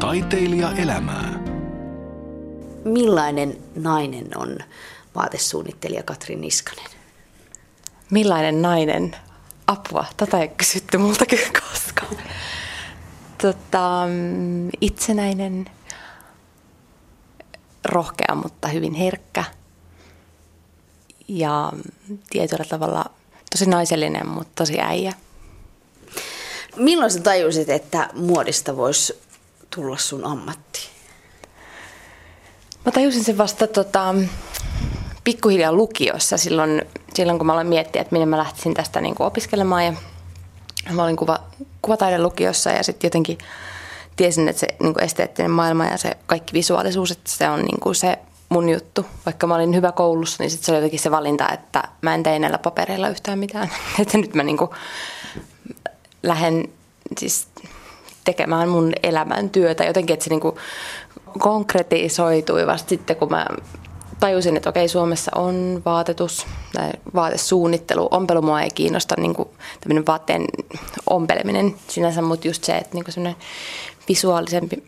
Taiteilija elämää. Millainen nainen on vaatesuunnittelija Katri Niskanen? Millainen nainen? Apua, tätä ei kysytty multa kyllä koskaan. Tota, itsenäinen, rohkea, mutta hyvin herkkä. Ja tietyllä tavalla tosi naisellinen, mutta tosi äijä. Milloin sä tajusit, että muodista voisi tulla sun ammatti? Mä tajusin sen vasta tota, pikkuhiljaa lukiossa silloin, silloin, kun mä aloin miettiä, että minne mä lähtisin tästä niin kuin opiskelemaan. Ja mä olin kuva, kuvataiden lukiossa ja sitten jotenkin tiesin, että se niin kuin esteettinen maailma ja se kaikki visuaalisuus, että se on niin kuin se mun juttu. Vaikka mä olin hyvä koulussa, niin sitten se oli jotenkin se valinta, että mä en tee näillä papereilla yhtään mitään. että nyt mä niin kuin lähden siis tekemään mun elämän työtä. Jotenkin, että se niin kuin konkretisoitui vasta sitten, kun mä tajusin, että okei, Suomessa on vaatetus, tai vaatesuunnittelu, ompelu mua ei kiinnosta niin kuin tämmöinen vaatteen ompeleminen sinänsä, mutta just se, että niin kuin semmoinen visuaalisempi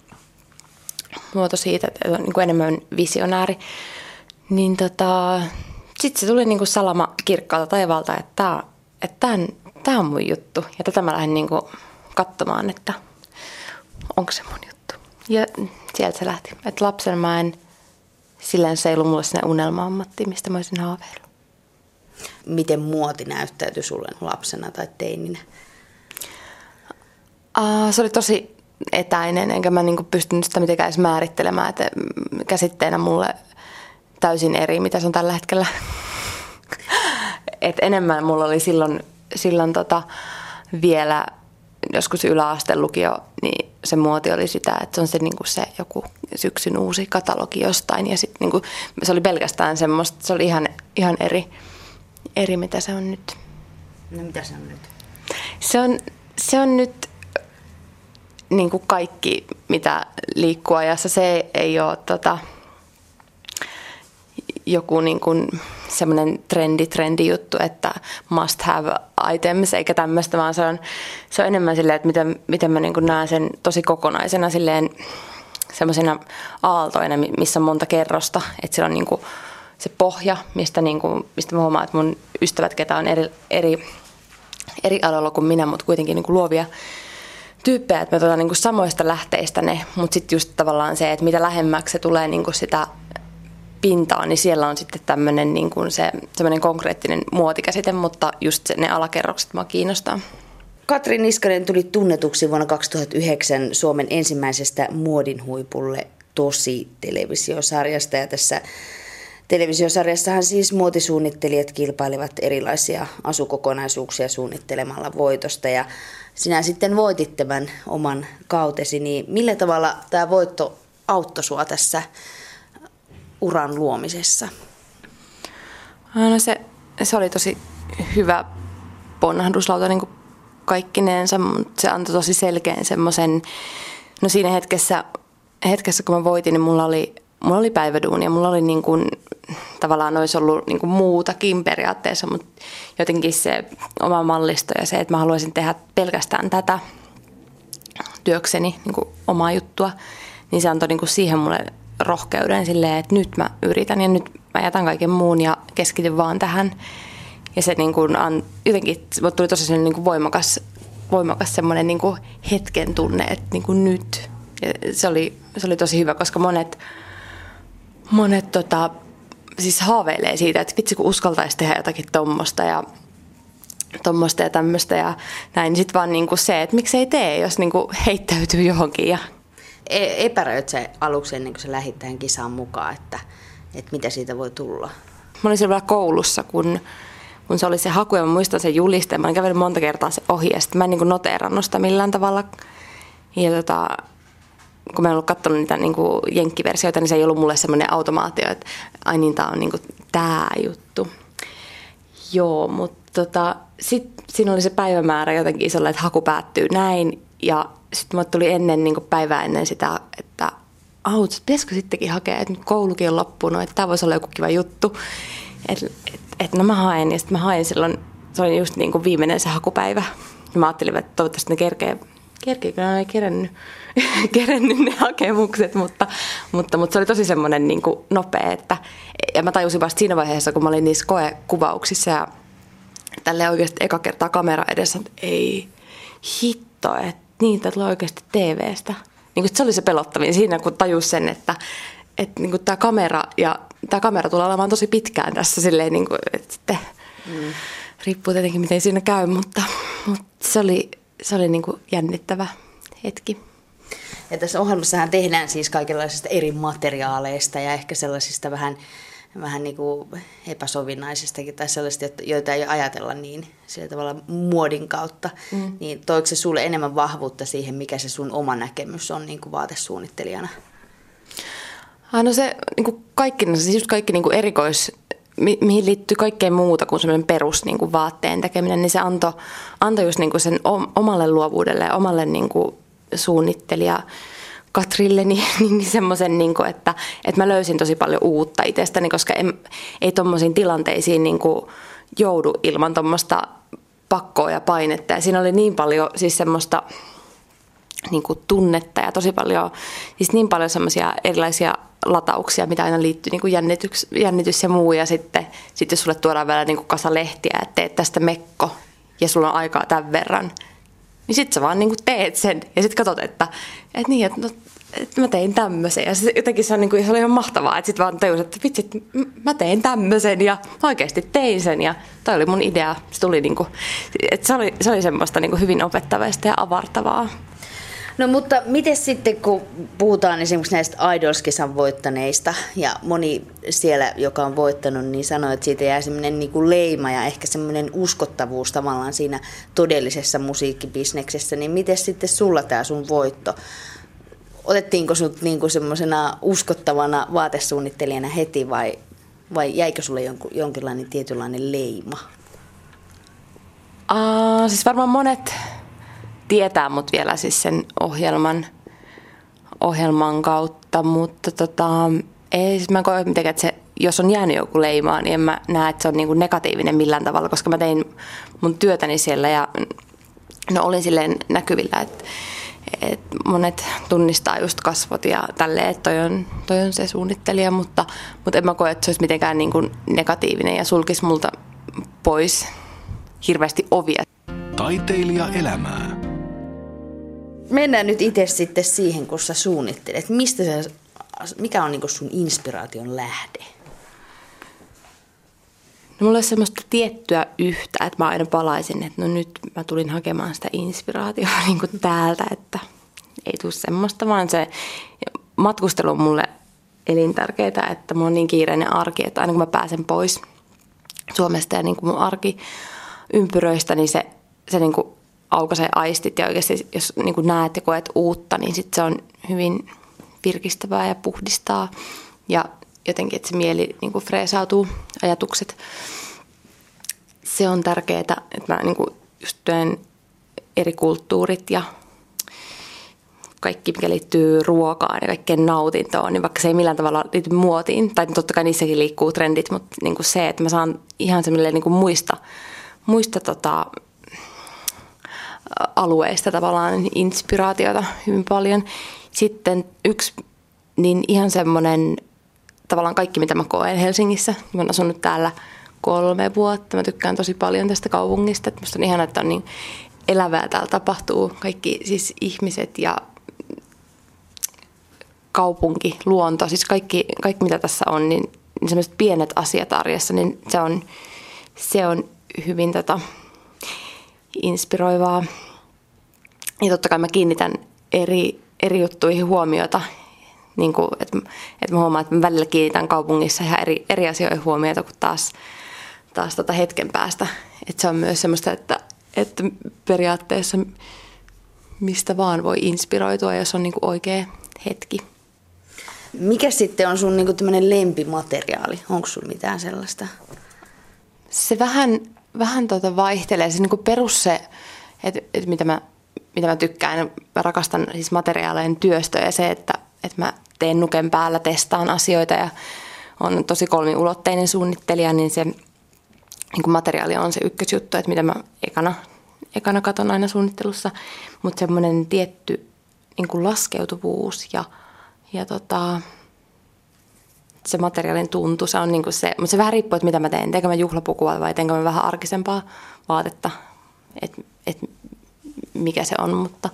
muoto siitä, että on niin kuin enemmän visionääri, niin tota, sitten se tuli niin kuin salama kirkkaalta taivaalta, että tämä että on mun juttu. Ja tätä mä lähdin niin kuin katsomaan, että onko se mun juttu. Ja sieltä se lähti. Että lapsen mä en, silleen se ei ollut mulle sinne unelma-ammatti, mistä mä olisin haaveillut. Miten muoti näyttäytyi sulle lapsena tai teininä? Uh, se oli tosi etäinen, enkä mä niinku pystynyt sitä mitenkään edes määrittelemään, että käsitteenä mulle täysin eri, mitä se on tällä hetkellä. Et enemmän mulla oli silloin, silloin tota vielä joskus yläasteen lukio, niin se muoti oli sitä, että se on se, niin kuin se joku syksyn uusi katalogi jostain. Ja sit, niin kuin, se oli pelkästään semmoista, se oli ihan, ihan eri, eri, mitä se on nyt. No mitä se on nyt? Se on, se on nyt niin kuin kaikki, mitä liikkuu ajassa. Se ei ole tota, joku niin kuin semmoinen trendi, trendi juttu, että must have items, eikä tämmöistä, vaan se on, se on enemmän silleen, että miten, miten mä niin näen sen tosi kokonaisena silleen semmoisena aaltoina, missä on monta kerrosta, että siellä on niin kuin se pohja, mistä, niin kuin, mistä mä huomaan, että mun ystävät, ketä on eri, eri, eri aloilla kuin minä, mutta kuitenkin niin kuin luovia tyyppejä, että me tuota, niin kuin samoista lähteistä ne, mutta sitten just tavallaan se, että mitä lähemmäksi se tulee niin kuin sitä pintaan, niin siellä on sitten tämmöinen niin kuin se, semmoinen konkreettinen muotikäsite, mutta just se, ne alakerrokset mua kiinnostaa. Katri Niskanen tuli tunnetuksi vuonna 2009 Suomen ensimmäisestä muodin huipulle tosi televisiosarjasta ja tässä televisiosarjassahan siis muotisuunnittelijat kilpailivat erilaisia asukokonaisuuksia suunnittelemalla voitosta ja sinä sitten voitit tämän oman kautesi, niin millä tavalla tämä voitto auttoi sinua tässä uran luomisessa? No se, se oli tosi hyvä ponnahduslauta niin kaikkineensa, mutta se antoi tosi selkeän semmoisen, no siinä hetkessä, hetkessä kun mä voitin, niin mulla oli, mulla oli päiväduuni ja mulla oli niin kuin, tavallaan olisi ollut niin kuin muutakin periaatteessa, mutta jotenkin se oma mallisto ja se, että mä haluaisin tehdä pelkästään tätä työkseni, niin kuin omaa juttua, niin se antoi niin kuin siihen mulle rohkeuden silleen, että nyt mä yritän ja nyt mä jätän kaiken muun ja keskityn vaan tähän. Ja se niin kuin, an, jotenkin tuli tosi niin kuin voimakas, voimakas semmoinen niin kuin hetken tunne, että niin kuin nyt. Ja se, oli, se oli tosi hyvä, koska monet, monet tota, siis haaveilee siitä, että vitsi kun uskaltaisi tehdä jotakin tuommoista ja tuommoista ja tämmöistä ja näin. Niin sitten vaan niin kuin se, että miksei tee, jos niin kuin heittäytyy johonkin ja epäröit se aluksi ennen kuin sä lähdit tähän kisaan mukaan, että, että mitä siitä voi tulla? Mä olin siellä koulussa, kun, kun se oli se haku ja mä muistan sen julisteen. Mä olin kävellyt monta kertaa se ohi ja sitten mä en niin noteerannut sitä millään tavalla. Ja tota, kun mä en ollut katsonut niitä niin kuin jenkkiversioita, niin se ei ollut mulle semmoinen automaatio, että ai niin, tää on niin kuin tää juttu. Joo, mutta tota, sitten siinä oli se päivämäärä jotenkin isolla, että haku päättyy näin. Ja sitten mulle tuli ennen niin päivää ennen sitä, että aut, pitäisikö sittenkin hakea, että nyt koulukin on loppunut, että tämä voisi olla joku kiva juttu. Että et, et, no mä haen ja sitten mä hain silloin, se oli just niin kuin viimeinen se hakupäivä. Ja mä ajattelin, että toivottavasti ne kerkee, kerkikö ei kerennyt, kerennyt ne hakemukset, mutta, mutta, mutta se oli tosi semmoinen niin kuin nopea, että ja mä tajusin vasta siinä vaiheessa, kun mä olin niissä koekuvauksissa ja tälle oikeasti eka kertaa kamera edessä, että ei hitto, että niitä tulee oikeasti TVstä. Niin kuin se oli se pelottavin siinä, kun tajus sen, että, että niin kuin tämä kamera ja tämä kamera tulee olemaan tosi pitkään tässä silleen, niin kuin, että sitten mm. riippuu tietenkin miten siinä käy, mutta, mutta se oli, se oli niin kuin jännittävä hetki. Ja tässä ohjelmassahan tehdään siis kaikenlaisista eri materiaaleista ja ehkä sellaisista vähän, vähän niin kuin epäsovinnaisistakin tai sellaisista, joita ei ajatella niin sillä tavalla muodin kautta. Mm. Niin toiko se sulle enemmän vahvuutta siihen, mikä se sun oma näkemys on niin kuin vaatesuunnittelijana? Ah, no se niin kuin kaikki, siis just kaikki niin kuin erikois, mi- mihin liittyy kaikkeen muuta kuin semmoinen perus niin kuin vaatteen tekeminen, niin se antoi, antoi just niin kuin sen omalle luovuudelle ja omalle niin kuin suunnittelija Katrille niin, niin, niin semmoisen, niin että, että mä löysin tosi paljon uutta itsestäni, koska en, ei tuommoisiin tilanteisiin niin kuin joudu ilman tuommoista pakkoa ja painetta. Ja siinä oli niin paljon siis semmoista niin kuin tunnetta ja tosi paljon, siis niin paljon semmoisia erilaisia latauksia, mitä aina liittyy niin kuin jännitys, jännitys ja muu. Ja sitten sit jos sulle tuodaan vielä niin kuin kasa lehtiä, että teet tästä mekko ja sulla on aikaa tämän verran, niin sitten sä vaan niin kuin teet sen ja sitten katsot, että, että niin, että, no, että mä tein tämmöisen. Ja se, jotenkin se, on niin kuin, se oli ihan mahtavaa, että sitten vaan tajus, että vitsi, mä tein tämmöisen ja mä oikeasti tein sen. Ja toi oli mun idea. Se, tuli niin kuin, että se, oli, se oli semmoista niin kuin hyvin opettavaista ja avartavaa. No mutta miten sitten, kun puhutaan esimerkiksi näistä Idols-kisan voittaneista, ja moni siellä, joka on voittanut, niin sanoo, että siitä jää semmoinen niin kuin leima ja ehkä semmoinen uskottavuus tavallaan siinä todellisessa musiikkibisneksessä, niin miten sitten sulla tämä sun voitto? Otettiinko sut niin kuin semmoisena uskottavana vaatesuunnittelijana heti vai, vai jäikö sulle jonkun, jonkinlainen tietynlainen leima? Uh, siis varmaan monet tietää mut vielä siis sen ohjelman, ohjelman kautta, mutta tota, ei siis mä koe mitenkään, että se, jos on jäänyt joku leimaa, niin en mä näe, että se on niinku negatiivinen millään tavalla, koska mä tein mun työtäni siellä ja no olin silleen näkyvillä, että et monet tunnistaa just kasvot ja tälleen, että toi on, toi on se suunnittelija, mutta, mutta en mä koe, että se olisi mitenkään niin kuin negatiivinen ja sulkisi multa pois hirveästi ovia. Taiteilija elämää mennään nyt itse sitten siihen, kun sä suunnittelet. Mistä sä, mikä on niin sun inspiraation lähde? No mulla on semmoista tiettyä yhtä, että mä aina palaisin, että no nyt mä tulin hakemaan sitä inspiraatiota niin täältä, että ei tule semmoista, vaan se matkustelu on mulle elintärkeää, että mulla on niin kiireinen arki, että aina kun mä pääsen pois Suomesta ja niin kuin mun arki ympyröistä, niin se, se niin kuin aukaisee aistit ja oikeasti jos niin kuin näet ja koet uutta, niin sit se on hyvin virkistävää ja puhdistaa ja jotenkin, että se mieli niin kuin freesautuu, ajatukset. Se on tärkeää, että mä niin kuin just työn eri kulttuurit ja kaikki, mikä liittyy ruokaan ja kaikkeen nautintoon, niin vaikka se ei millään tavalla liity muotiin, tai totta kai niissäkin liikkuu trendit, mutta niin kuin se, että mä saan ihan semmoille niin muista, muista tota, alueista tavallaan inspiraatiota hyvin paljon. Sitten yksi, niin ihan semmoinen tavallaan kaikki, mitä mä koen Helsingissä. Mä oon asunut täällä kolme vuotta. Mä tykkään tosi paljon tästä kaupungista. Että musta on ihana, että on niin elävää täällä tapahtuu. Kaikki siis ihmiset ja kaupunki, luonto, siis kaikki, kaikki mitä tässä on, niin, niin semmoiset pienet asiat arjessa, niin se on, se on hyvin tota, inspiroivaa. Ja totta kai mä kiinnitän eri, eri juttuihin huomiota, niin kuin, että, että mä huomaan, että mä välillä kiinnitän kaupungissa ihan eri, eri asioihin huomiota kuin taas, taas tota hetken päästä. Että se on myös semmoista, että, että periaatteessa mistä vaan voi inspiroitua, jos on niin kuin oikea hetki. Mikä sitten on sun niin tämmöinen lempimateriaali? Onko sulla mitään sellaista? Se vähän vähän tuota vaihtelee. Se niin perus se, että, että mitä, mä, mitä mä tykkään, mä rakastan siis materiaalien työstöä ja se, että, että mä teen nuken päällä, testaan asioita ja on tosi kolmiulotteinen suunnittelija, niin se niin kuin materiaali on se ykkösjuttu, että mitä mä ekana, ekana katon aina suunnittelussa, mutta semmoinen tietty niin kuin laskeutuvuus ja, ja tota, se materiaalin tuntu, se on niin kuin se, mutta se vähän riippuu, että mitä mä teen. Teenkö mä juhlapukua vai teenkö mä vähän arkisempaa vaatetta, että et mikä se on, mutta,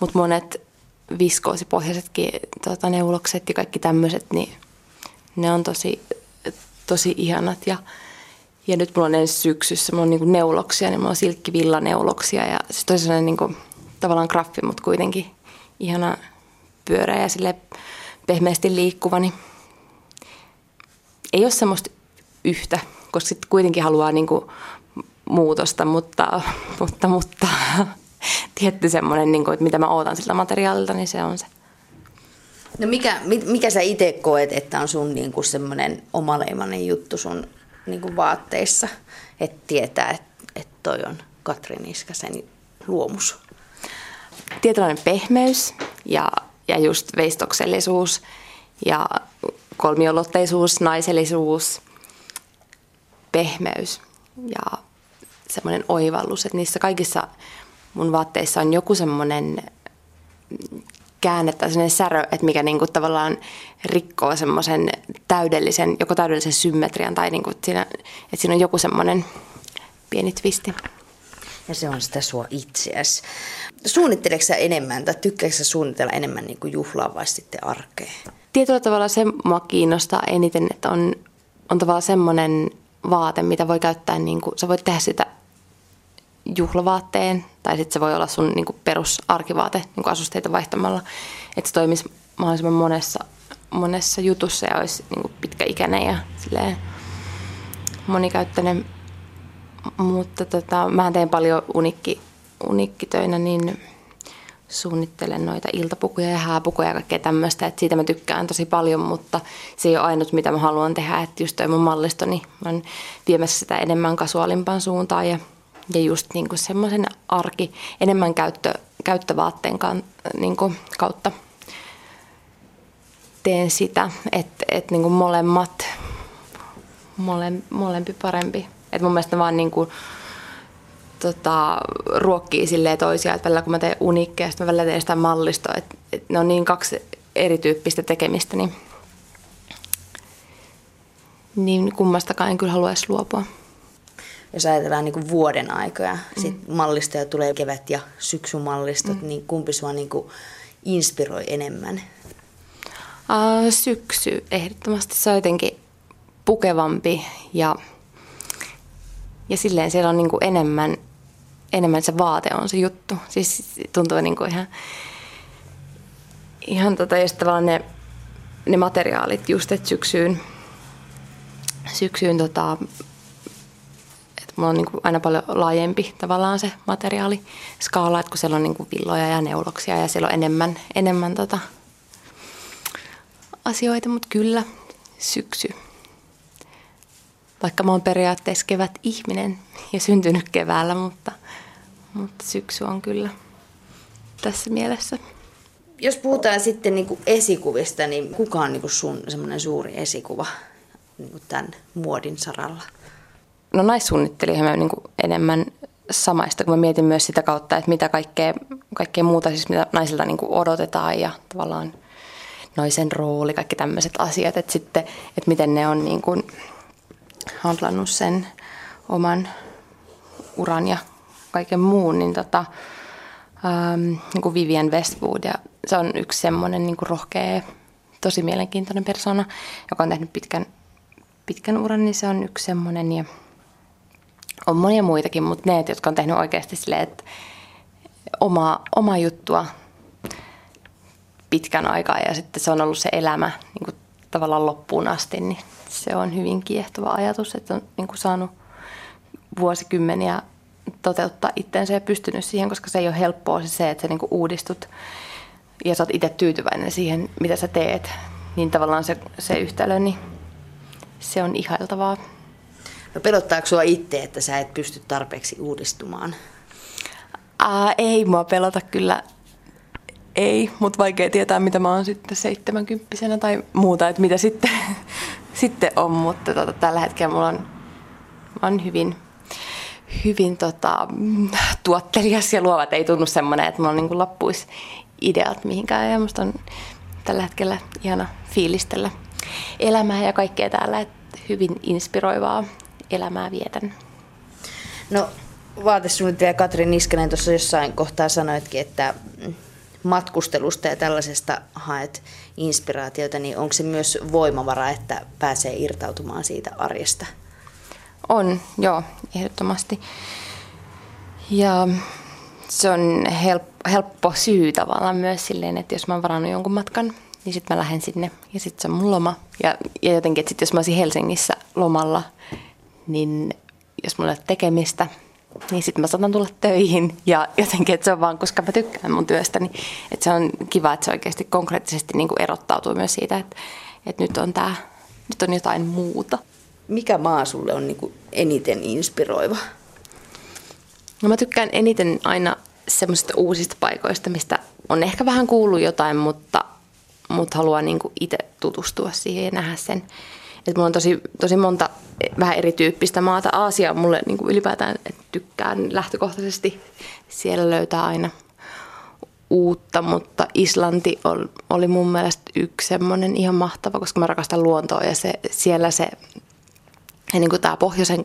mutta monet viskoosipohjaisetkin tota, neulokset ja kaikki tämmöiset, niin ne on tosi, tosi ihanat ja, ja nyt mulla on ensi syksyssä, mulla on niin neuloksia, niin mulla on silkkivillaneuloksia ja siis tosi sellainen niin kuin, tavallaan graffi, mutta kuitenkin ihana pyöreä ja sille pehmeästi liikkuva, niin ei ole semmoista yhtä, koska sitten kuitenkin haluaa niin kuin muutosta, mutta, mutta, mutta tietty semmoinen, niin kuin, että mitä mä ootan siltä materiaalilta, niin se on se. No mikä, mikä sä itse koet, että on sun niin kuin semmoinen omaleimainen juttu sun niin kuin vaatteissa, että tietää, että, että toi on Katri Niskasen luomus? Tietynlainen pehmeys ja, ja just veistoksellisuus ja kolmiolotteisuus, naisellisuus, pehmeys ja semmoinen oivallus, että niissä kaikissa mun vaatteissa on joku semmoinen käänne tai semmoinen särö, että mikä niinku tavallaan rikkoo semmoisen täydellisen, joko täydellisen symmetrian tai niinku, siinä, että siinä on joku semmoinen pieni twisti. Ja se on sitä sua itseäsi. Suunnitteleksä enemmän tai tykkääksä suunnitella enemmän niin juhlaa vai sitten arkea? Tietyllä tavalla se mua kiinnostaa eniten, että on, on tavallaan semmoinen vaate, mitä voi käyttää, niin kuin, sä voit tehdä sitä juhlavaatteen tai sitten se voi olla sun niin kuin perusarkivaate niin kuin asusteita vaihtamalla, että se toimisi mahdollisimman monessa, monessa jutussa ja olisi niin kuin pitkäikäinen ja silleen monikäyttöinen. Mutta tota, mä teen paljon unikki, unikkitöinä, niin suunnittelen noita iltapukuja ja hääpukuja ja kaikkea tämmöistä, että siitä mä tykkään tosi paljon, mutta se ei ole ainut, mitä mä haluan tehdä, että just toi mun mallisto, niin mä oon viemässä sitä enemmän kasuaalimpaan suuntaan ja, ja just niin kuin semmoisen arki, enemmän käyttö, käyttövaatteen kan, niin kuin kautta teen sitä, että, että niin kuin molemmat, mole, molempi parempi. Että mun mielestä vaan niin kuin, tota, ruokkii silleen toisiaan, että välillä kun mä teen unikkeja, sitten mä välillä teen sitä mallistoa, että, että ne on niin kaksi erityyppistä tekemistä, niin, niin kummastakaan en kyllä haluaisi luopua. Jos ajatellaan niin vuoden aikoja, mm. sit mallistoja tulee kevät- ja syksymallistot, mm. niin kumpi sua niin kuin inspiroi enemmän? Syksy ehdottomasti. Se on jotenkin pukevampi ja, ja silleen siellä on niin kuin enemmän enemmän se vaate on se juttu. Siis tuntuu niin kuin ihan, ihan tota, jos tavallaan ne, ne materiaalit just, että syksyyn, syksyyn tota, että mulla on niin kuin aina paljon laajempi tavallaan se materiaali skaala, että kun siellä on niin kuin villoja ja neuloksia ja siellä on enemmän, enemmän tota, asioita, mutta kyllä syksy. Vaikka mä oon periaatteessa kevät ihminen ja syntynyt keväällä, mutta – mutta syksy on kyllä tässä mielessä. Jos puhutaan sitten niin kuin esikuvista, niin kuka on niin kuin sun semmoinen suuri esikuva niin kuin tämän muodin saralla? No naissuunnittelijoihin mä niin kuin enemmän samaista, kun mä mietin myös sitä kautta, että mitä kaikkea, kaikkea muuta siis mitä naisilta niin kuin odotetaan ja tavallaan naisen rooli, kaikki tämmöiset asiat, että sitten, että miten ne on niin kuin handlannut sen oman uran ja kaiken muun, niin tota, ähm, niin kuin Vivian Westwood. Ja se on yksi semmoinen niin kuin rohkea, tosi mielenkiintoinen persona, joka on tehnyt pitkän, pitkän uran, niin se on yksi semmoinen. Ja on monia muitakin, mutta ne, jotka on tehnyt oikeasti silleen, että oma, oma juttua pitkän aikaa ja sitten se on ollut se elämä niin kuin tavallaan loppuun asti, niin se on hyvin kiehtova ajatus, että on niin kuin saanut vuosikymmeniä toteuttaa itteensä ja pystynyt siihen, koska se ei ole helppoa se, se että sä niinku uudistut ja sä oot itse tyytyväinen siihen, mitä sä teet. Niin tavallaan se, se yhtälö, niin se on ihailtavaa. No pelottaako sua itse, että sä et pysty tarpeeksi uudistumaan? Ää, ei mua pelota kyllä. Ei, mutta vaikea tietää, mitä mä oon sitten seitsemänkymppisenä tai muuta, että mitä sitten, sitten on. Mutta tota, tällä hetkellä mulla on, on hyvin hyvin tota, tuottelias ja luova. Ei tunnu semmoinen, että mulla on niin loppuisi ideat mihinkään. Ja musta on tällä hetkellä ihana fiilistellä elämää ja kaikkea täällä. Että hyvin inspiroivaa elämää vietän. No vaatesuunnittelija Katri Niskanen tuossa jossain kohtaa sanoitkin, että matkustelusta ja tällaisesta haet inspiraatiota, niin onko se myös voimavara, että pääsee irtautumaan siitä arjesta? On, joo, ehdottomasti. Ja se on helppo, helppo syy tavallaan myös silleen, että jos mä oon varannut jonkun matkan, niin sitten mä lähden sinne ja sitten se on mun loma. Ja, ja jotenkin, että sit jos mä olisin Helsingissä lomalla, niin jos mulla ei ole tekemistä, niin sitten mä saatan tulla töihin ja jotenkin, että se on vaan, koska mä tykkään mun työstäni, että se on kiva, että se oikeasti konkreettisesti niin kuin erottautuu myös siitä, että, että nyt on tää, nyt on jotain muuta. Mikä maa sulle on niin kuin eniten inspiroiva? No mä tykkään eniten aina semmoisista uusista paikoista, mistä on ehkä vähän kuullut jotain, mutta, mutta haluaa niin itse tutustua siihen ja nähdä sen. Et mulla on tosi, tosi monta vähän erityyppistä maata. Aasia on mulle niin kuin ylipäätään, että tykkään lähtökohtaisesti. Siellä löytää aina uutta, mutta Islanti oli mun mielestä yksi semmoinen ihan mahtava, koska mä rakastan luontoa ja se, siellä se, ja niin kuin tämä pohjoisen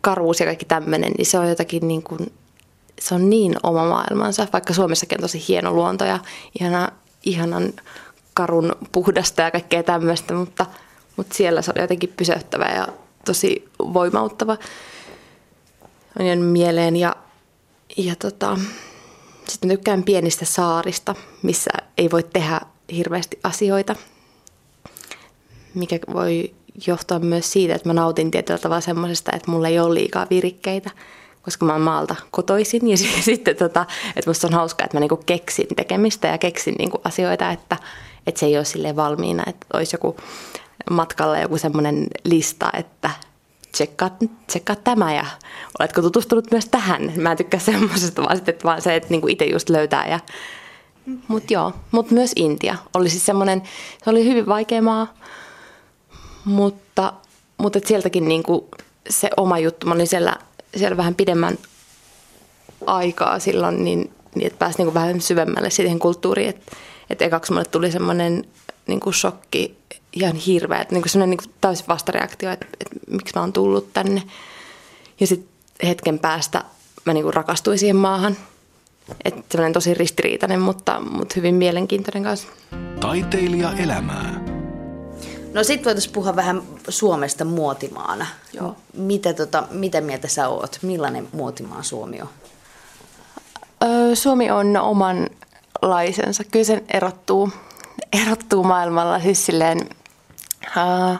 karuus ja kaikki tämmöinen, niin se on jotakin niin kuin, se on niin oma maailmansa, vaikka Suomessakin on tosi hieno luonto ja ihana, ihanan karun puhdasta ja kaikkea tämmöistä, mutta, mutta siellä se oli jotenkin pysäyttävä ja tosi voimauttava. On jäänyt mieleen ja, ja tota, sitten tykkään pienistä saarista, missä ei voi tehdä hirveästi asioita, mikä voi johtua myös siitä, että mä nautin tietyllä tavalla semmoisesta, että mulla ei ole liikaa virikkeitä, koska mä oon maalta kotoisin. Ja sitten, tota, että musta on hauskaa, että mä niinku keksin tekemistä ja keksin niinku asioita, että, että se ei ole sille valmiina, että olisi joku matkalla joku semmoinen lista, että tsekkaa, tsekkaa tämä ja oletko tutustunut myös tähän. Mä en tykkää semmoisesta, vaan, sitten, vaan se, että niinku itse just löytää. Ja... Mutta joo, mutta myös Intia oli siis semmoinen, se oli hyvin vaikea maa, mutta, mutta sieltäkin niinku se oma juttu, mä olin siellä, siellä vähän pidemmän aikaa silloin, niin, niin että pääsi niinku vähän syvemmälle siihen kulttuuriin, että että ekaksi mulle tuli semmoinen niinku shokki ihan hirveä, että niinku semmoinen niinku täysin vastareaktio, että, että miksi mä oon tullut tänne. Ja sitten hetken päästä mä niinku rakastuin siihen maahan. Että semmoinen tosi ristiriitainen, mutta, mutta hyvin mielenkiintoinen kanssa. Taiteilija elämää. No sit voitaisiin puhua vähän Suomesta muotimaana. Joo. Mitä, tota, mitä mieltä sä oot? Millainen muotimaa Suomi on? Öö, Suomi on omanlaisensa. Kyllä sen erottuu, erottuu maailmalla siis silleen, uh,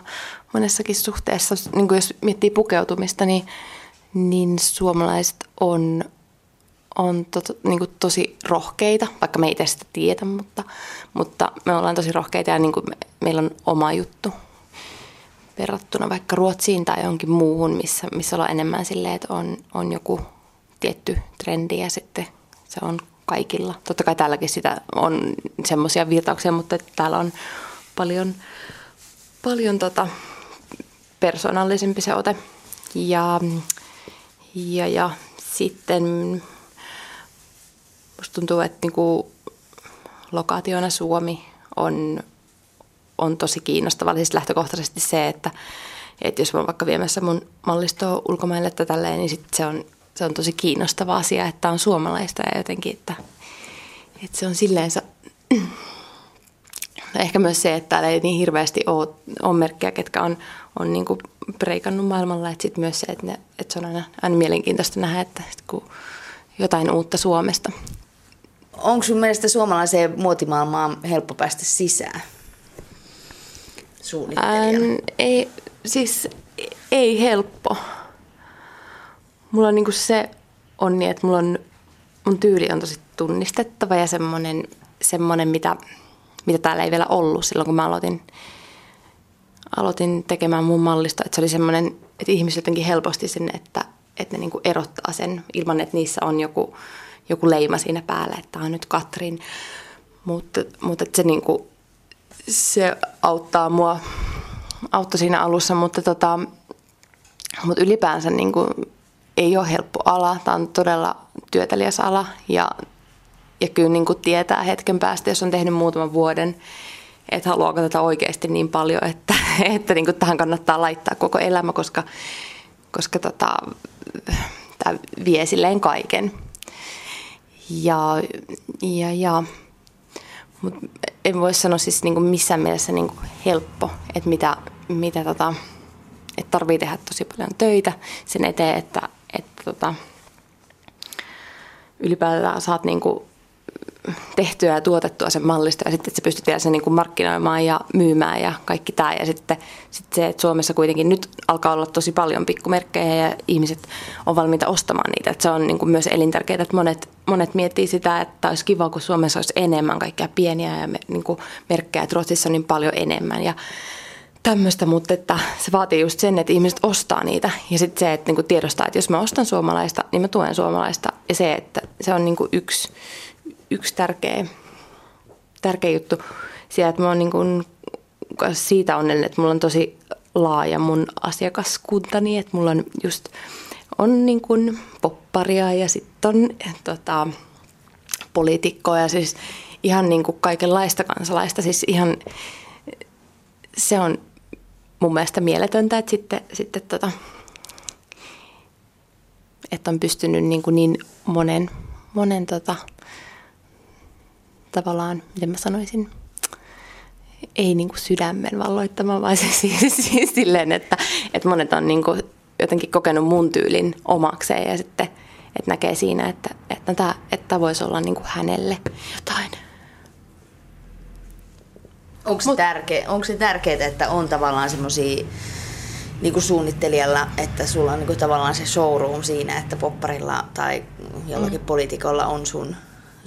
monessakin suhteessa, niin jos miettii pukeutumista, niin, niin suomalaiset on, on to, niin kuin tosi rohkeita, vaikka me ei sitä tiedä, mutta, mutta me ollaan tosi rohkeita ja niin kuin me, meillä on oma juttu verrattuna vaikka Ruotsiin tai jonkin muuhun, missä, missä ollaan enemmän silleen, että on, on joku tietty trendi ja sitten se on kaikilla. Totta kai täälläkin sitä on semmoisia virtauksia, mutta täällä on paljon, paljon tota, persoonallisempi se ote. Ja, ja, ja sitten musta tuntuu, että niinku lokaationa Suomi on, on tosi kiinnostava. Siis lähtökohtaisesti se, että, että jos mä vaikka viemässä mun mallistoa ulkomaille tai tälleen, niin sit se, on, se on tosi kiinnostava asia, että on suomalaista ja jotenkin, että, että se on silleensä ehkä myös se, että täällä ei niin hirveästi ole, ole merkkejä, ketkä on, on niin kuin breikannut maailmalla. Että sitten myös se, että, ne, että se on aina, aina mielenkiintoista nähdä, että kun jotain uutta Suomesta. Onko sun mielestä suomalaiseen muotimaailmaan helppo päästä sisään? Ähm, ei, siis ei helppo. Mulla on niinku se onni, että mulla on, mun tyyli on tosi tunnistettava ja semmoinen, semmoinen mitä mitä täällä ei vielä ollut silloin, kun mä aloitin, aloitin tekemään mun mallista. Että se oli semmoinen, että ihmiset jotenkin helposti sen, että, että ne niinku erottaa sen ilman, että niissä on joku, joku leima siinä päällä, että tämä on nyt Katrin. Mutta, mutta että se, niinku, se auttaa mua, auttoi siinä alussa, mutta, tota, mutta ylipäänsä niinku ei ole helppo ala. Tämä on todella työtelijäs ala ja, ja kyllä niin kuin tietää hetken päästä, jos on tehnyt muutaman vuoden, että haluaako tätä oikeasti niin paljon, että, että niin kuin tähän kannattaa laittaa koko elämä, koska, koska tota, tämä vie silleen kaiken. Ja, ja, ja. Mut en voi sanoa siis niinku missään mielessä niinku helppo, että mitä, mitä tota, että tarvii tehdä tosi paljon töitä sen eteen, että, että tota, ylipäätään saat niinku tehtyä ja tuotettua sen mallista ja sitten että sä pystyt vielä sen niin kuin markkinoimaan ja myymään ja kaikki tämä. Ja sitten, sitten se, että Suomessa kuitenkin nyt alkaa olla tosi paljon pikkumerkkejä ja ihmiset on valmiita ostamaan niitä. Että se on niin kuin myös elintärkeää, että monet, monet miettii sitä, että olisi kiva, kun Suomessa olisi enemmän kaikkia pieniä ja me, niin kuin merkkejä, että Ruotsissa on niin paljon enemmän. Ja tämmöistä, mutta että se vaatii just sen, että ihmiset ostaa niitä. Ja sitten se, että niin kuin tiedostaa, että jos mä ostan suomalaista, niin mä tuen suomalaista. Ja se, että se on niin kuin yksi yksi tärkeä, tärkeä juttu siellä, että mä oon niin kuin siitä onnellinen, että mulla on tosi laaja mun asiakaskuntani, että mulla on just on niin kuin popparia ja sitten on tota, poliitikkoja, siis ihan niin kuin kaikenlaista kansalaista, siis ihan se on mun mielestä mieletöntä, että sitten, sitten tota, että on pystynyt niin, kuin niin monen, monen tota, tavallaan, miten mä sanoisin, ei niin kuin sydämen valloittama, vaan se siis, siis silleen, että, että monet on niin kuin jotenkin kokenut mun tyylin omakseen ja sitten että näkee siinä, että, että, tämä, että voisi olla niin kuin hänelle jotain. Onko se, Mut, tärkeä, onko se tärkeää, että on tavallaan semmoisia niin kuin suunnittelijalla, että sulla on niin kuin tavallaan se showroom siinä, että popparilla tai jollakin mm. poliitikolla on sun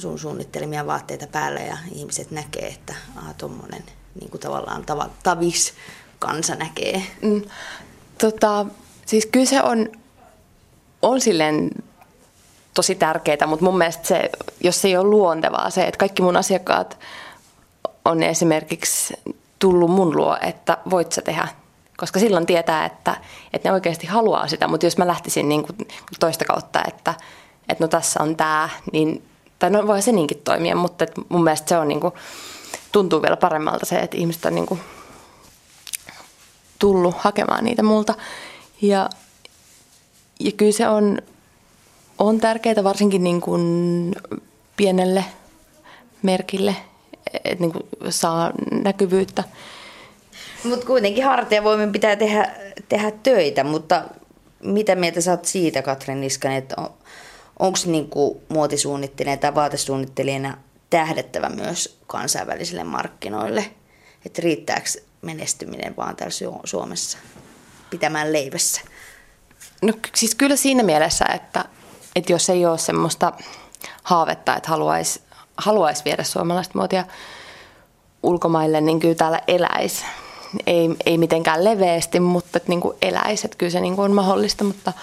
sun suunnittelemia vaatteita päällä ja ihmiset näkee, että aha, tuommoinen niin kuin tavallaan tava, tavis kansa näkee. Mm, tota, siis kyllä se on, on silleen tosi tärkeää, mutta mun mielestä se, jos se ei ole luontevaa se, että kaikki mun asiakkaat on esimerkiksi tullut mun luo, että voit sä tehdä koska silloin tietää, että, että ne oikeasti haluaa sitä, mutta jos mä lähtisin niin kuin toista kautta, että, että no tässä on tämä, niin tai no voi se niinkin toimia, mutta et mun mielestä se on niinku, tuntuu vielä paremmalta se, että ihmiset on niinku tullut hakemaan niitä multa. Ja, ja kyllä se on, on tärkeää varsinkin niin kuin pienelle merkille, että niin kuin saa näkyvyyttä. Mutta kuitenkin hartiavoimin pitää tehdä, tehdä töitä, mutta mitä mieltä sä oot siitä, Katrin Niskanen, että onko niinku muotisuunnittelijana tai vaatesuunnittelijana tähdettävä myös kansainvälisille markkinoille? Että riittääkö menestyminen vaan täällä Suomessa pitämään leivässä? No siis kyllä siinä mielessä, että, että jos ei ole semmoista haavetta, että haluaisi haluais viedä suomalaista muotia ulkomaille, niin kyllä täällä eläisi. Ei, ei mitenkään leveästi, mutta että niin kuin eläisi. Että kyllä se niin kuin on mahdollista, mutta,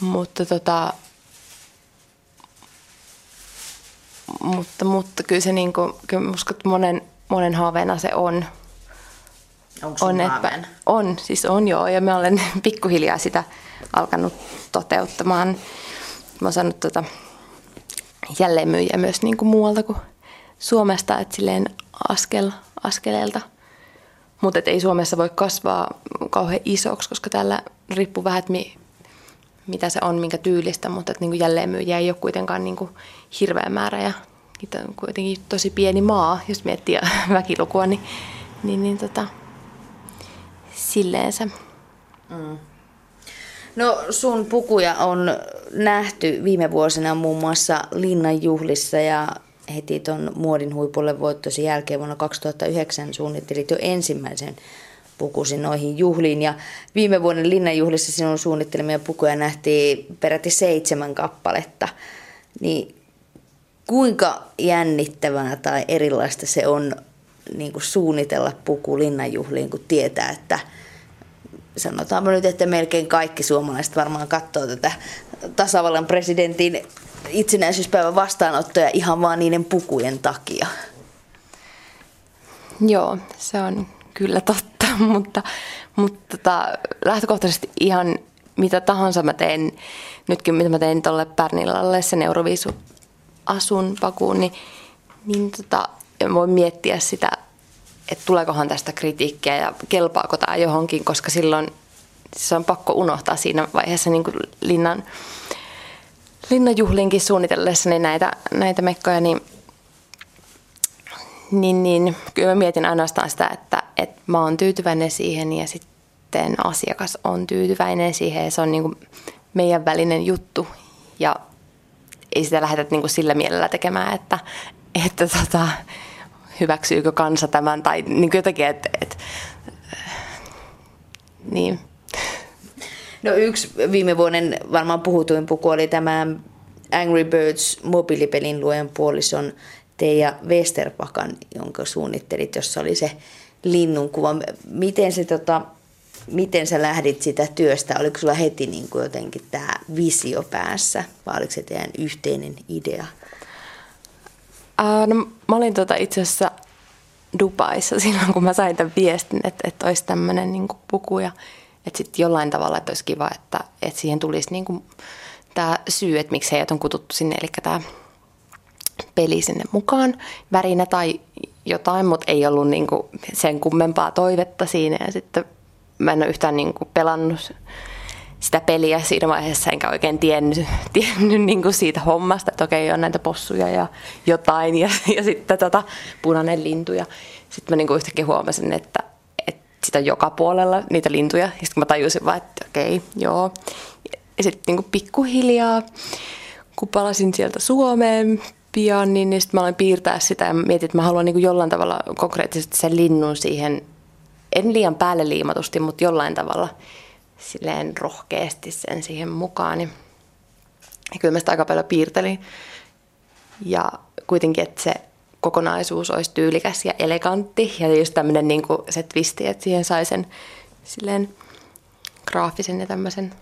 mutta tota, mutta, mutta kyllä se niin kuin, kyllä uskon, että monen, monen haaveena se on. Onko on, että, on, siis on joo, ja mä olen pikkuhiljaa sitä alkanut toteuttamaan. Mä oon saanut tota, jälleen myyjä myös niin kuin muualta kuin Suomesta, että silleen askel, askeleelta. Mutta ei Suomessa voi kasvaa kauhean isoksi, koska täällä riippuu vähän, että mi, mitä se on, minkä tyylistä, mutta että niin jälleenmyyjiä ei ole kuitenkaan niin kuin hirveä määrä ja on kuitenkin tosi pieni maa, jos miettii väkilukua, niin, niin, niin tota, silleensä. Mm. No sun pukuja on nähty viime vuosina muun muassa Linnan juhlissa ja heti tuon muodin huipulle voittosi jälkeen vuonna 2009 suunnittelit jo ensimmäisen pukusi noihin juhliin. Ja viime vuoden linnanjuhlissa sinun suunnittelemia pukuja nähtiin peräti seitsemän kappaletta. Niin kuinka jännittävää tai erilaista se on niin kuin suunnitella puku linnanjuhliin, kun tietää, että sanotaanpa nyt, että melkein kaikki suomalaiset varmaan katsoo tätä tasavallan presidentin itsenäisyyspäivän vastaanottoja ihan vaan niiden pukujen takia. Joo, se on kyllä totta, mutta, mutta tota, lähtökohtaisesti ihan mitä tahansa mä teen, nytkin mitä mä tein tuolle Pärnilalle, sen Euroviisu asun pakuun, niin, niin tota, voin miettiä sitä, että tuleekohan tästä kritiikkiä ja kelpaako tämä johonkin, koska silloin se on pakko unohtaa siinä vaiheessa niin kuin linnan, linnanjuhlinkin suunnitellessa näitä, näitä mekkoja, niin, niin, niin kyllä mä mietin ainoastaan sitä, että, että mä oon tyytyväinen siihen ja sitten asiakas on tyytyväinen siihen ja se on niin kuin meidän välinen juttu ja ei sitä lähdetä niin kuin sillä mielellä tekemään, että, että tota, hyväksyykö kansa tämän tai niin kuin jotenkin, että, että niin. No yksi viime vuoden varmaan puhutuin puku oli tämä Angry Birds mobiilipelin luen puolison Teija Westerpakan, jonka suunnittelit, jossa oli se linnun kuva. Miten, se, tota, miten sä lähdit sitä työstä? Oliko sulla heti niin kuin jotenkin tämä visio päässä vai oliko se teidän yhteinen idea? Uh, no, mä olin tota itse asiassa Dubaissa silloin, kun mä sain tämän viestin, että, että olisi tämmöinen niin puku ja että sitten jollain tavalla, että olisi kiva, että, että siihen tulisi niin kuin tämä syy, että miksi heidät on kututtu sinne, eli tämä peli sinne mukaan, värinä tai jotain, mutta ei ollut niin kuin sen kummempaa toivetta siinä ja sitten mä en ole yhtään niin kuin pelannut sitä peliä siinä vaiheessa, enkä oikein tiennyt, tiennyt niin kuin siitä hommasta, että okei, on näitä possuja ja jotain ja, ja sitten tota, punainen lintu. Sitten mä niin kuin yhtäkkiä huomasin, että, että sitä on joka puolella niitä lintuja. Ja sitten mä tajusin vaan, että okei, joo. Ja sitten niin pikkuhiljaa, kun palasin sieltä Suomeen pian, niin, niin sitten mä aloin piirtää sitä ja mietin, että mä haluan niin kuin jollain tavalla konkreettisesti sen linnun siihen, en liian päälle liimatusti, mutta jollain tavalla – silleen rohkeasti sen siihen mukaan. Ja kyllä mä sitä aika paljon piirtelin. Ja kuitenkin, että se kokonaisuus olisi tyylikäs ja elegantti. Ja just tämmöinen niin se twisti, että siihen sai sen silleen graafisen ja tämmöisen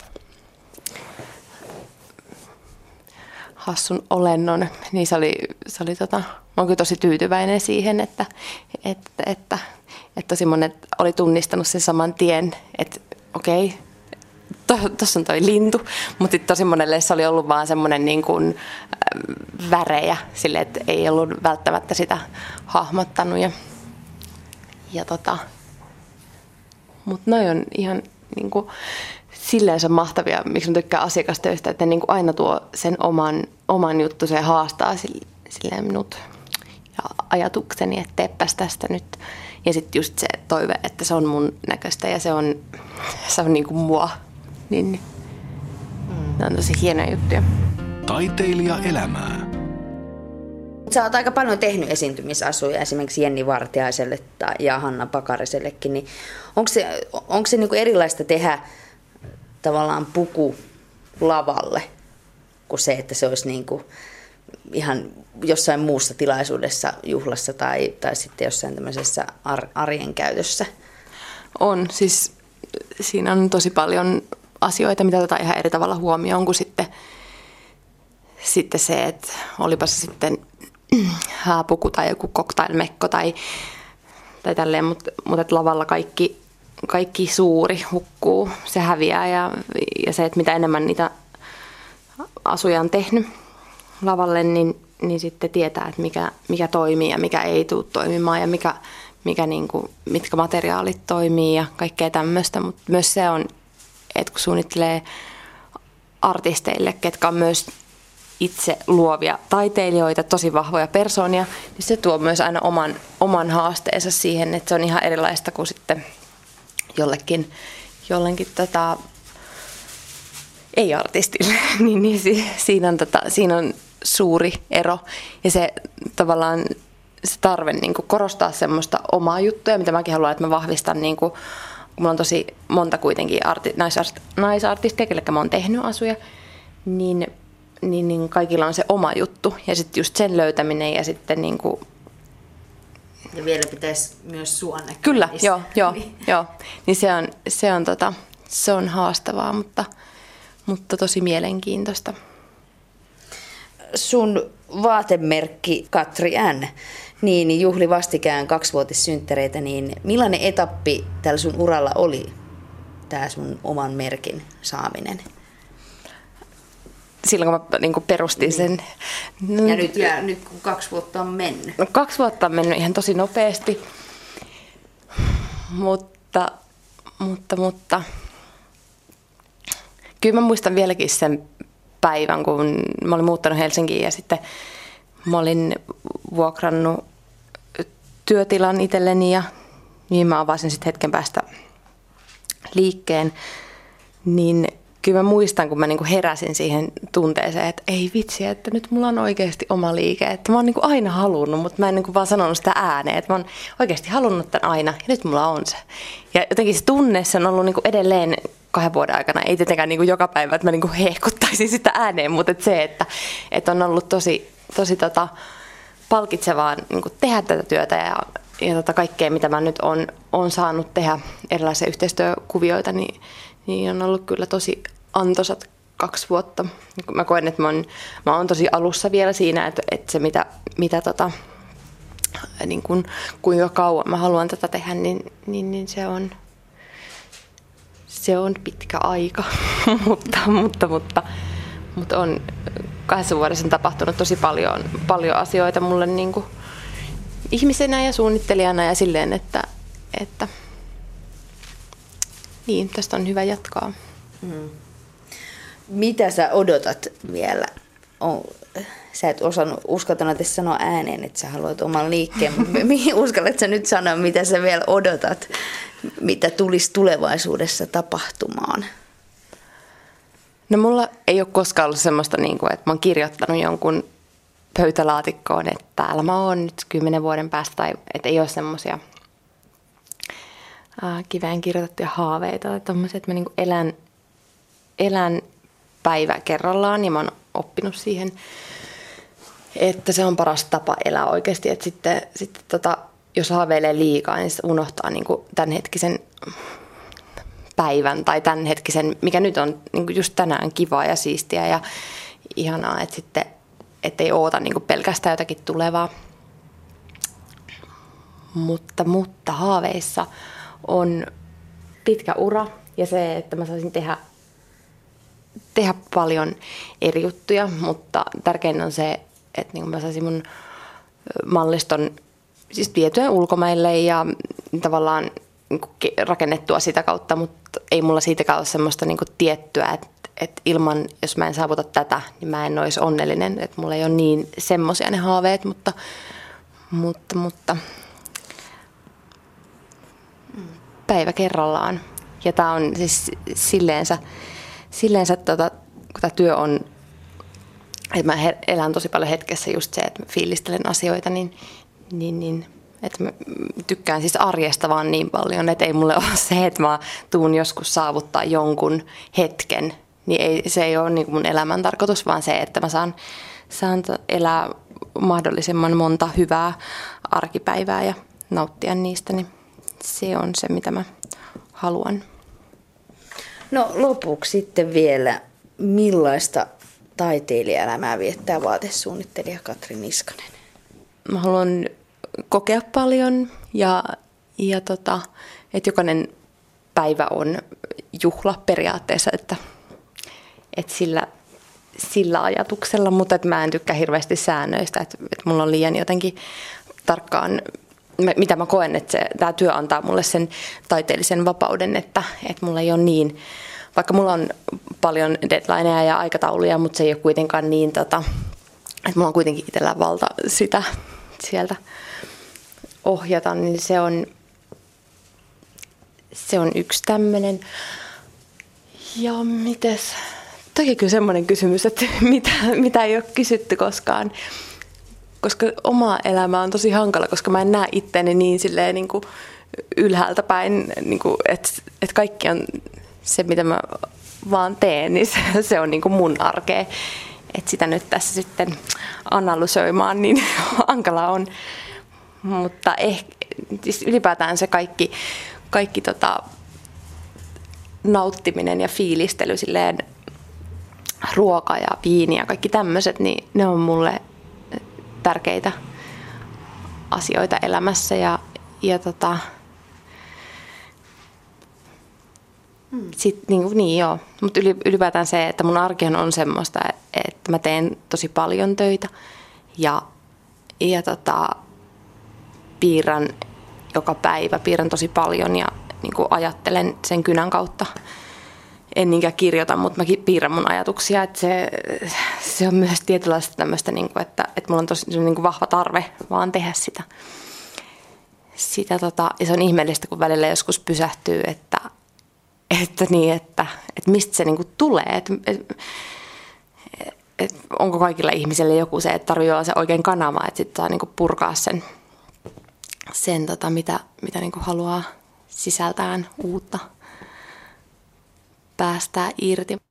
hassun olennon, niin se oli, se oli tota, mä oon kyllä tosi tyytyväinen siihen, että, että, että, että tosi monet oli tunnistanut sen saman tien, että okei, tuossa on toi lintu, mutta tosi monelle se oli ollut vaan semmoinen niin kuin äh, värejä, sille että ei ollut välttämättä sitä hahmottanut. Ja, ja tota, mutta noi on ihan niin kuin, silleen se mahtavia, miksi mä tykkään asiakastöistä, että ne niin kuin aina tuo sen oman, oman juttu se haastaa silleen minut ja ajatukseni, että teepäs tästä nyt. Ja sitten just se toive, että se on mun näköistä ja se on, se on niin kuin mua niin, niin mm. ne on tosi hienoja juttuja. Taiteilija elämää. Sä oot aika paljon tehnyt esiintymisasuja esimerkiksi Jenni Vartiaiselle ja Hanna Pakarisellekin, niin onko se, onko se niinku erilaista tehdä tavallaan puku lavalle kuin se, että se olisi niinku ihan jossain muussa tilaisuudessa, juhlassa tai, tai sitten jossain tämmöisessä ar- arjen käytössä? On, siis siinä on tosi paljon asioita, mitä otetaan ihan eri tavalla huomioon kuin sitten, sitten se, että olipa se sitten hääpuku tai joku cocktailmekko tai, tai tälleen, mutta, mutta lavalla kaikki, kaikki suuri hukkuu, se häviää ja, ja se, että mitä enemmän niitä asuja on tehnyt lavalle, niin, niin sitten tietää, että mikä, mikä toimii ja mikä ei tule toimimaan ja mikä, mikä niin kuin, mitkä materiaalit toimii ja kaikkea tämmöistä, mutta myös se on että kun suunnittelee artisteille, ketkä on myös itse luovia taiteilijoita, tosi vahvoja persoonia, niin se tuo myös aina oman, oman haasteensa siihen, että se on ihan erilaista kuin sitten jollekin, jollekin tota, ei-artistille, niin, niin siinä, on, tota, siinä on suuri ero ja se tavallaan se tarve niin korostaa semmoista omaa juttuja, mitä mäkin haluan, että mä vahvistan niin kuin, mulla on tosi monta kuitenkin arti, naisart, naisartisteja, kelle mä oon tehnyt asuja, niin, niin, niin kaikilla on se oma juttu. Ja sitten just sen löytäminen ja sitten niin kuin ja vielä pitäisi myös sua näkyä. Kyllä, joo, joo, joo. Niin se on, se on, tota, se on haastavaa, mutta, mutta tosi mielenkiintoista. Sun vaatemerkki Katri N niin, juhli vastikään kaksivuotissynttäreitä, niin millainen etappi tällä sun uralla oli tämä sun oman merkin saaminen? Silloin kun mä niin kuin perustin sen. Ja nyt, ja nyt kun kaksi vuotta on mennyt. No, kaksi vuotta on mennyt ihan tosi nopeasti. Mutta, mutta, mutta. Kyllä mä muistan vieläkin sen päivän, kun mä olin muuttanut Helsinkiin ja sitten mä olin vuokrannut työtilan itselleni ja niin mä avasin sitten hetken päästä liikkeen, niin kyllä mä muistan, kun mä niinku heräsin siihen tunteeseen, että ei vitsi, että nyt mulla on oikeasti oma liike. Että mä oon niinku aina halunnut, mutta mä en niinku vaan sanonut sitä ääneen. Että mä oon oikeasti halunnut tämän aina ja nyt mulla on se. Ja jotenkin se tunne se on ollut niinku edelleen kahden vuoden aikana. Ei tietenkään niinku joka päivä, että mä niinku hehkuttaisin sitä ääneen, mutta et se, että, että on ollut tosi, tosi tota, palkitsevaa niinku tehdä tätä työtä ja, ja tota kaikkea, mitä mä nyt on, on saanut tehdä, erilaisia yhteistyökuvioita, niin, niin on ollut kyllä tosi antosat kaksi vuotta. Mä koen, että mä oon, mä oon tosi alussa vielä siinä, että, että se mitä, mitä tota, niin kun, kuinka kauan mä haluan tätä tehdä, niin, niin, niin se on, se on pitkä aika, mutta, mutta, mutta, mutta on kahdessa vuodessa on tapahtunut tosi paljon, paljon asioita mulle niin kuin ihmisenä ja suunnittelijana ja silleen, että, että niin, tästä on hyvä jatkaa. Mm. Mitä sä odotat vielä? On, sä et osannut, uskaltanut edes sanoa ääneen, että sä haluat oman liikkeen. Mihin uskallat sä nyt sanoa, mitä sä vielä odotat, mitä tulisi tulevaisuudessa tapahtumaan? No mulla ei ole koskaan ollut semmoista, niin kuin, että mä oon kirjoittanut jonkun pöytälaatikkoon, että täällä mä oon nyt kymmenen vuoden päästä, tai että ei ole semmoisia kiveen kirjoitettuja haaveita tai tommosia, että mä niin elän, elän päivä kerrallaan ja mä oon oppinut siihen, että se on paras tapa elää oikeasti, että sitten, sitten tota, jos haaveilee liikaa, niin unohtaa niin kuin tämänhetkisen päivän tai tämänhetkisen, mikä nyt on niin kuin just tänään kivaa ja siistiä ja ihanaa, että sitten ettei oota niin kuin pelkästään jotakin tulevaa. Mutta, mutta haaveissa on pitkä ura ja se, että mä saisin tehdä, tehdä paljon eri juttuja, mutta tärkein on se, että niin mä saisin mun malliston siis vietyä ulkomaille ja tavallaan niin rakennettua sitä kautta, mutta ei mulla siitäkään ole semmoista niin tiettyä, että, että ilman, jos mä en saavuta tätä, niin mä en olisi onnellinen. Että mulla ei ole niin semmoisia ne haaveet, mutta, mutta, mutta päivä kerrallaan. Ja tämä on siis silleensä, silleensä tota, kun tämä työ on, että mä elän tosi paljon hetkessä just se, että mä fiilistelen asioita, niin, niin, niin että mä tykkään siis arjesta vaan niin paljon, että ei mulle ole se, että mä tuun joskus saavuttaa jonkun hetken, niin ei, se ei ole niin mun elämän tarkoitus, vaan se, että mä saan, saan elää mahdollisimman monta hyvää arkipäivää ja nauttia niistä, niin se on se, mitä mä haluan. No lopuksi sitten vielä, millaista taiteilijaelämää viettää vaatesuunnittelija Katri Niskanen? Mä haluan kokea paljon ja, ja tota, että jokainen päivä on juhla periaatteessa, että, että sillä, sillä ajatuksella, mutta että mä en tykkää hirveästi säännöistä, että, että mulla on liian jotenkin tarkkaan mitä mä koen, että tämä työ antaa mulle sen taiteellisen vapauden, että, että mulla ei ole niin, vaikka mulla on paljon deadlineja ja aikatauluja, mutta se ei ole kuitenkaan niin, tota, että mulla on kuitenkin itsellä valta sitä sieltä ohjata, niin se on, se on yksi tämmöinen. Ja mites, toki kyllä semmoinen kysymys, että mitä, mitä ei ole kysytty koskaan koska oma elämä on tosi hankala, koska mä en näe itteeni niin silleen niin kuin ylhäältä päin, niin kuin, että, että kaikki on se, mitä mä vaan teen, niin se, se on niin kuin mun arkea. Että sitä nyt tässä sitten analysoimaan, niin hankala on. Mutta ehkä, siis ylipäätään se kaikki, kaikki tota, nauttiminen ja fiilistely silleen, ruoka ja viini ja kaikki tämmöiset, niin ne on mulle tärkeitä asioita elämässä ja, ja tota, Sitten, niin, niin joo, mutta ylipäätään se, että mun arkihan on semmoista, että mä teen tosi paljon töitä ja, ja tota, piirrän joka päivä, piirrän tosi paljon ja niin kuin ajattelen sen kynän kautta. En niinkään kirjoita, mutta mä piirrän mun ajatuksia. Että se, se on myös tietynlaista tämmöistä, niin kuin, että, että mulla on tosi niin kuin vahva tarve vaan tehdä sitä. sitä tota, ja se on ihmeellistä, kun välillä joskus pysähtyy, että, että, niin, että, että mistä se niin kuin tulee. Että, että, että onko kaikilla ihmisillä joku se, että tarvii olla se oikein kanava, että sitten saa niin kuin purkaa sen, sen tota, mitä, mitä niin kuin haluaa sisältään uutta päästää irti.